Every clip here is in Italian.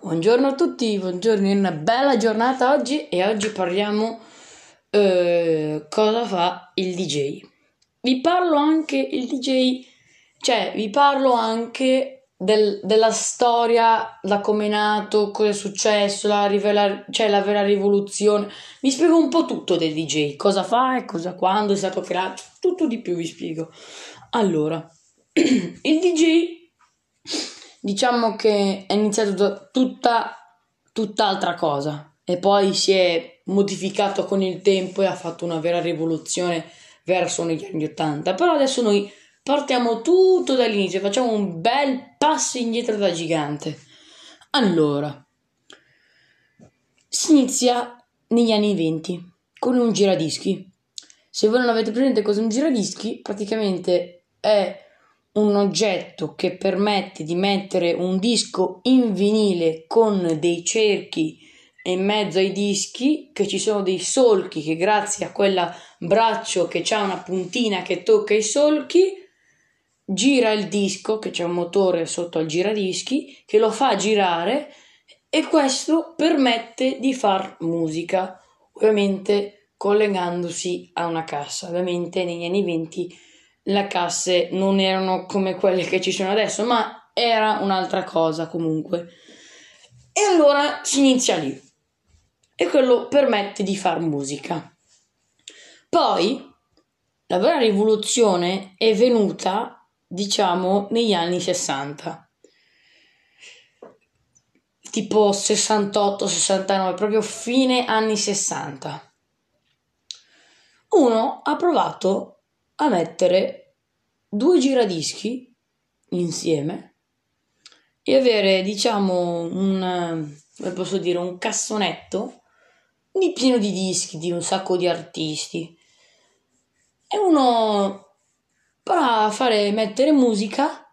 Buongiorno a tutti, buongiorno, è una bella giornata oggi e oggi parliamo eh, cosa fa il DJ. Vi parlo anche il DJ, cioè vi parlo anche del, della storia, da come è nato, cosa è successo, la, rivela, cioè la vera rivoluzione. Vi spiego un po' tutto del DJ, cosa fa e cosa quando è stato creato, tutto di più vi spiego. Allora, il DJ diciamo che è iniziato tutta tutt'altra cosa. E poi si è modificato con il tempo e ha fatto una vera rivoluzione verso negli anni 80 però adesso noi partiamo tutto dall'inizio facciamo un bel passo indietro da gigante. Allora si inizia negli anni 20 con un giradischi. Se voi non avete presente cosa è un giradischi praticamente è un oggetto che permette di mettere un disco in vinile con dei cerchi in mezzo ai dischi, che ci sono dei solchi che grazie a quel braccio che ha una puntina che tocca i solchi, gira il disco, che c'è un motore sotto al giradischi, che lo fa girare e questo permette di far musica, ovviamente collegandosi a una cassa. Ovviamente negli anni 20 le casse non erano come quelle che ci sono adesso, ma era un'altra cosa comunque. E allora si inizia lì. E quello permette di far musica. Poi la vera rivoluzione è venuta, diciamo, negli anni 60. Tipo 68, 69, proprio fine anni 60. Uno ha provato a mettere due giradischi insieme e avere, diciamo, un, come posso dire, un cassonetto di pieno di dischi di un sacco di artisti. E uno per fare mettere musica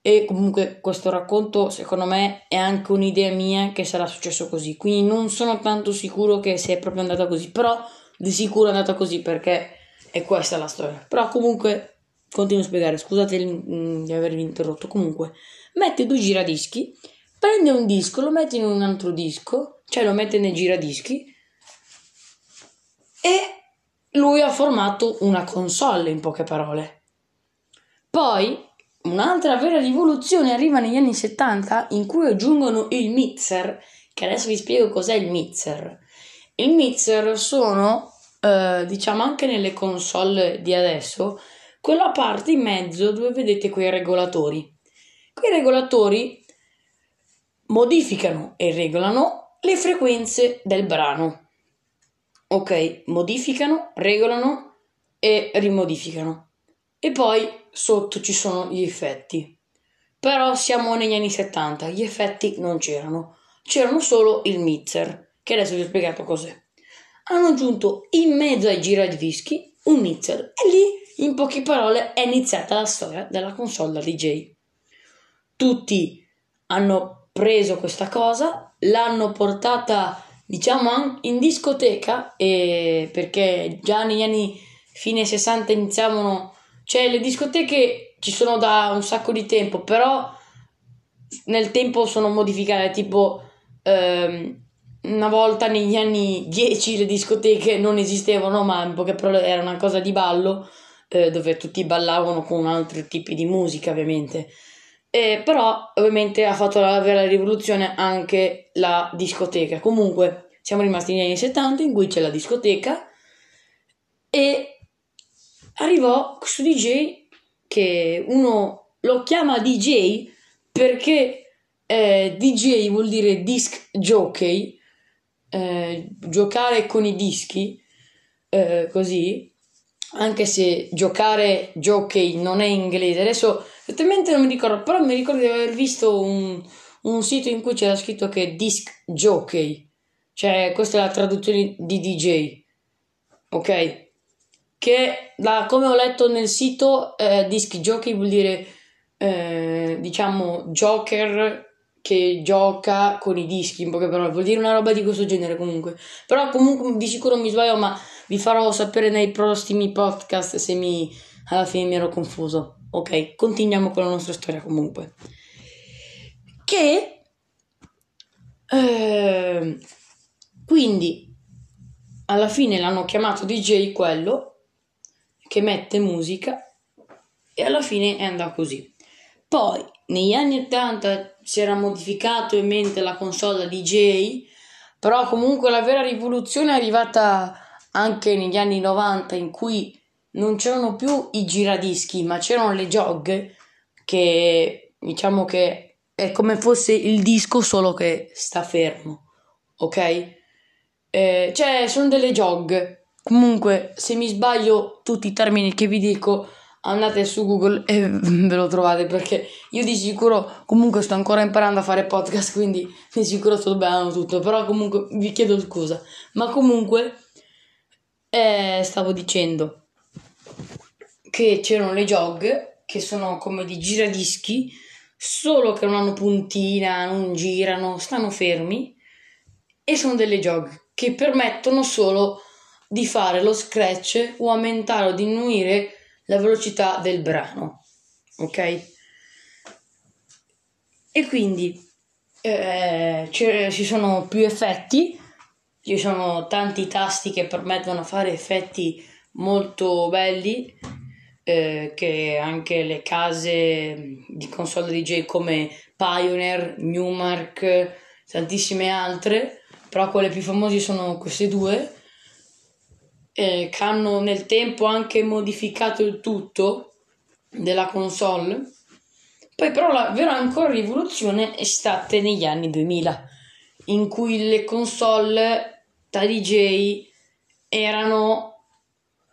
e comunque questo racconto secondo me è anche un'idea mia che sarà successo così quindi non sono tanto sicuro che sia proprio andata così però di sicuro è andata così perché è questa la storia. Però comunque continuo a spiegare, scusate di avervi interrotto. Comunque, mette due giradischi, prende un disco, lo mette in un altro disco, cioè lo mette nei giradischi e lui ha formato una console in poche parole. Poi un'altra vera rivoluzione arriva negli anni 70 in cui aggiungono il mixer, che adesso vi spiego cos'è il mixer. Il mixer sono, eh, diciamo anche nelle console di adesso, quella parte in mezzo dove vedete quei regolatori. Quei regolatori modificano e regolano le frequenze del brano. Ok, modificano, regolano e rimodificano. E poi sotto ci sono gli effetti. Però siamo negli anni 70, gli effetti non c'erano, c'erano solo il mixer che adesso vi ho spiegato cos'è. Hanno aggiunto in mezzo ai giradischi un mixer e lì, in poche parole, è iniziata la storia della console DJ. Tutti hanno preso questa cosa, l'hanno portata, diciamo, in discoteca, e perché già negli anni fine 60 iniziavano, cioè le discoteche ci sono da un sacco di tempo, però nel tempo sono modificate, tipo ehm, una volta negli anni 10 le discoteche non esistevano, ma in poche parole era una cosa di ballo eh, dove tutti ballavano con altri tipi di musica, ovviamente. Eh, però ovviamente ha fatto la vera rivoluzione anche la discoteca. Comunque siamo rimasti negli anni 70 in cui c'è la discoteca e arrivò questo DJ che uno lo chiama DJ perché eh, DJ vuol dire disc jockey eh, giocare con i dischi, eh, così, anche se giocare jockey non è inglese, adesso esattamente non mi ricordo, però mi ricordo di aver visto un, un sito in cui c'era scritto che disc jockey, cioè questa è la traduzione di DJ, ok? Che da come ho letto nel sito, eh, disc jockey vuol dire eh, diciamo joker che gioca con i dischi, in poche parole, vuol dire una roba di questo genere comunque. Però comunque di sicuro mi sbaglio, ma vi farò sapere nei prossimi podcast se mi alla fine mi ero confuso. Ok, continuiamo con la nostra storia comunque. Che eh, quindi alla fine l'hanno chiamato DJ quello che mette musica e alla fine è andata così. Poi negli anni 80 si era modificato in mente la console DJ, però comunque la vera rivoluzione è arrivata anche negli anni 90 in cui non c'erano più i giradischi, ma c'erano le jog che diciamo che è come fosse il disco solo che sta fermo, ok? Eh, cioè, sono delle jog. Comunque, se mi sbaglio tutti i termini che vi dico, andate su Google e ve lo trovate perché io di sicuro comunque sto ancora imparando a fare podcast, quindi di sicuro sto sbagliando tutto, però comunque vi chiedo scusa. Ma comunque eh, stavo dicendo che c'erano le jog che sono come di giradischi, solo che non hanno puntina, non girano, stanno fermi e sono delle jog che permettono solo di fare lo scratch o aumentare o diminuire la velocità del brano. Ok? E quindi eh, ci sono più effetti, ci sono tanti tasti che permettono di fare effetti molto belli eh, che anche le case di console DJ come Pioneer, Newmark, tantissime altre, però quelle più famose sono queste due, eh, che hanno nel tempo anche modificato il tutto della console. Poi però la vera ancora rivoluzione è stata negli anni 2000, in cui le console da DJ erano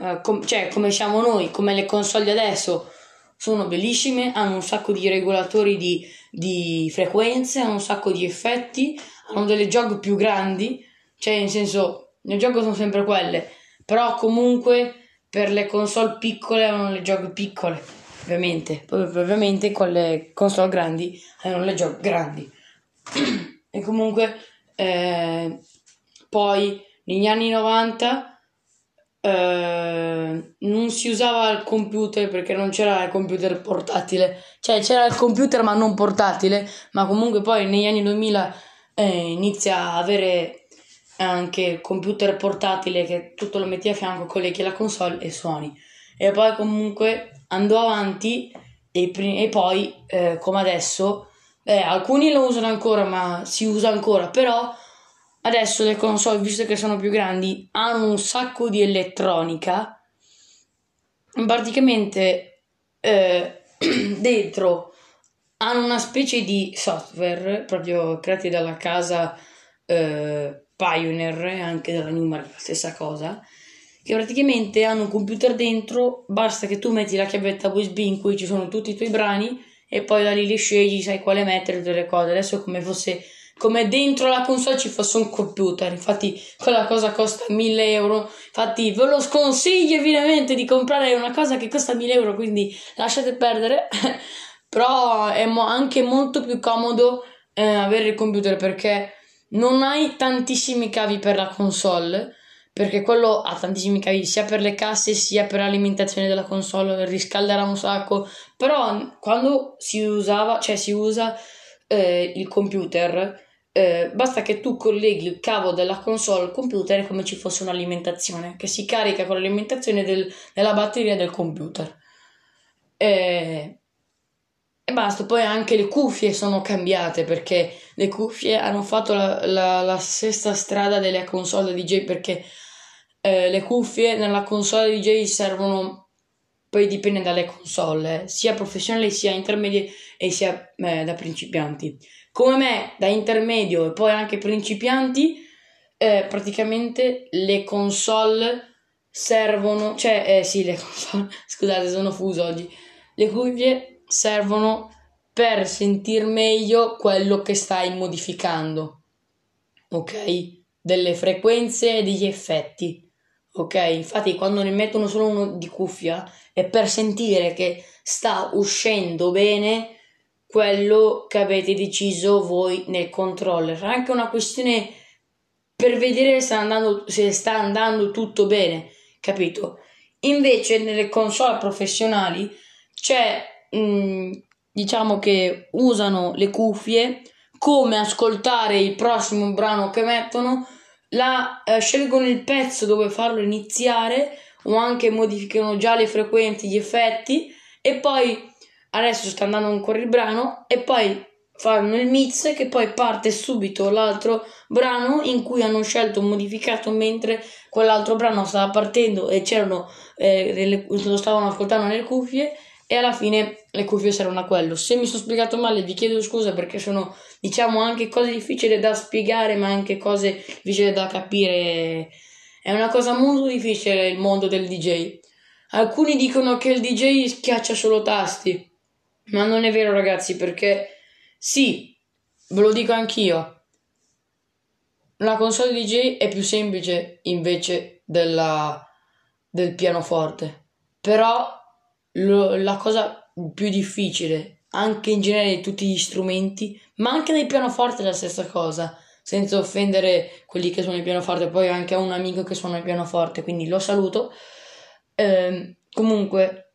eh, com- cioè come siamo noi, come le console adesso, sono bellissime, hanno un sacco di regolatori di, di frequenze, hanno un sacco di effetti, hanno delle jog più grandi, cioè in senso, le jog sono sempre quelle, però comunque per le console piccole hanno le jog piccole, ovviamente, poi ovviamente con le console grandi hanno le jog grandi. e comunque eh, poi negli anni 90 eh, non si usava il computer perché non c'era il computer portatile, cioè c'era il computer ma non portatile, ma comunque poi negli anni 2000 eh, inizia a avere anche computer portatile che tutto lo metti a fianco, colleghi la console e suoni. E poi comunque andò avanti e, e poi eh, come adesso, eh, alcuni lo usano ancora ma si usa ancora, però Adesso le console, visto che sono più grandi, hanno un sacco di elettronica. Praticamente eh, dentro hanno una specie di software proprio creati dalla casa eh, Pioneer, anche dalla Newmark, la stessa cosa. Che praticamente hanno un computer dentro, basta che tu metti la chiavetta USB in cui ci sono tutti i tuoi brani e poi da lì li scegli, sai quale mettere, tutte le cose. Adesso è come fosse come dentro la console ci fosse un computer. Infatti, quella cosa costa 1000 euro. Infatti, ve lo sconsiglio vivamente di comprare una cosa che costa 1000 euro. Quindi lasciate perdere. Però è mo- anche molto più comodo eh, avere il computer perché non hai tantissimi cavi per la console. Perché quello ha tantissimi cavi sia per le casse sia per l'alimentazione della console, riscalderà un sacco. Però quando si usava, cioè si usa eh, il computer, eh, basta che tu colleghi il cavo della console al computer come ci fosse un'alimentazione che si carica con l'alimentazione del, della batteria del computer. Eh, e basta, poi anche le cuffie sono cambiate perché le cuffie hanno fatto la, la, la stessa strada delle console DJ perché eh, le cuffie nella console DJ servono, poi dipende dalle console, sia professionali sia intermedie e sia eh, da principianti. Come me da intermedio e poi anche principianti, eh, praticamente le console servono, cioè, eh sì, le console, scusate, sono fuso oggi, le cuffie servono per sentir meglio quello che stai modificando, ok? Delle frequenze e degli effetti, ok? Infatti, quando ne mettono solo uno di cuffia è per sentire che sta uscendo bene quello che avete deciso voi nel controller. Anche una questione per vedere se, andando, se sta andando tutto bene, capito? Invece nelle console professionali c'è mm, diciamo che usano le cuffie come ascoltare il prossimo brano che mettono, la, eh, scelgono il pezzo dove farlo iniziare o anche modificano già le frequenze, gli effetti e poi adesso sta andando ancora il brano e poi fanno il mix che poi parte subito l'altro brano in cui hanno scelto modificato mentre quell'altro brano stava partendo e c'erano eh, delle, lo stavano ascoltando nelle cuffie e alla fine le cuffie saranno a quello. Se mi sono spiegato male vi chiedo scusa perché sono diciamo anche cose difficili da spiegare ma anche cose difficili da capire. È una cosa molto difficile il mondo del DJ. Alcuni dicono che il DJ schiaccia solo tasti, ma non è vero ragazzi perché sì, ve lo dico anch'io. La console DJ è più semplice invece della, del pianoforte. Però lo, la cosa più difficile, anche in genere di tutti gli strumenti, ma anche del pianoforte è la stessa cosa. Senza offendere quelli che suonano il pianoforte, poi ho anche un amico che suona il pianoforte, quindi lo saluto. Eh, comunque,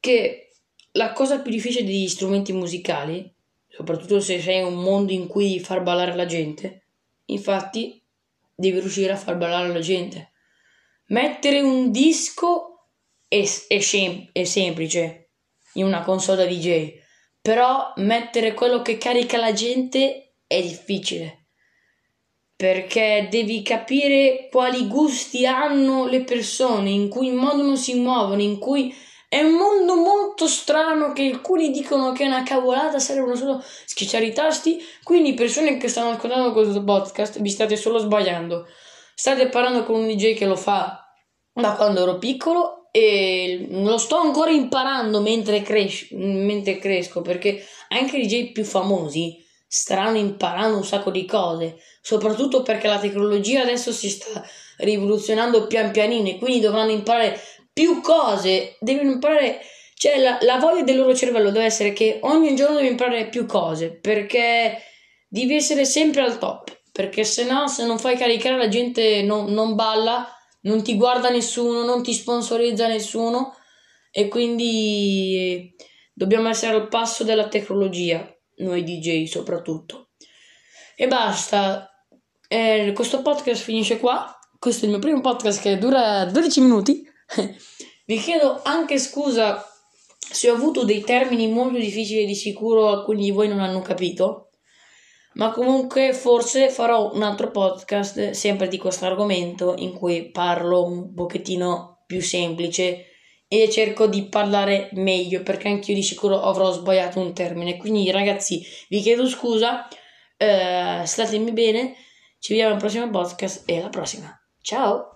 che la cosa più difficile degli strumenti musicali, soprattutto se sei un mondo in cui far ballare la gente, infatti devi riuscire a far ballare la gente. Mettere un disco è, è, sem- è semplice in una console DJ, però mettere quello che carica la gente è difficile perché devi capire quali gusti hanno le persone, in cui modo si muovono, in cui è un mondo molto strano che alcuni dicono che è una cavolata, servono solo schiacciare i tasti. Quindi, persone che stanno ascoltando questo podcast, vi state solo sbagliando. State parlando con un DJ che lo fa da quando ero piccolo e lo sto ancora imparando mentre, cres- mentre cresco perché anche i DJ più famosi staranno imparando un sacco di cose, soprattutto perché la tecnologia adesso si sta rivoluzionando pian pianino e quindi dovranno imparare più cose, devono imparare, cioè la, la voglia del loro cervello deve essere che ogni giorno devi imparare più cose, perché devi essere sempre al top, perché se no, se non fai caricare la gente non, non balla, non ti guarda nessuno, non ti sponsorizza nessuno e quindi dobbiamo essere al passo della tecnologia, noi DJ soprattutto. E basta, eh, questo podcast finisce qua. Questo è il mio primo podcast che dura 12 minuti. Vi chiedo anche scusa se ho avuto dei termini molto difficili, di sicuro alcuni di voi non hanno capito, ma comunque forse farò un altro podcast sempre di questo argomento in cui parlo un pochettino più semplice e cerco di parlare meglio perché anch'io di sicuro avrò sbagliato un termine. Quindi ragazzi vi chiedo scusa, eh, statemi bene, ci vediamo al prossimo podcast e alla prossima. Ciao!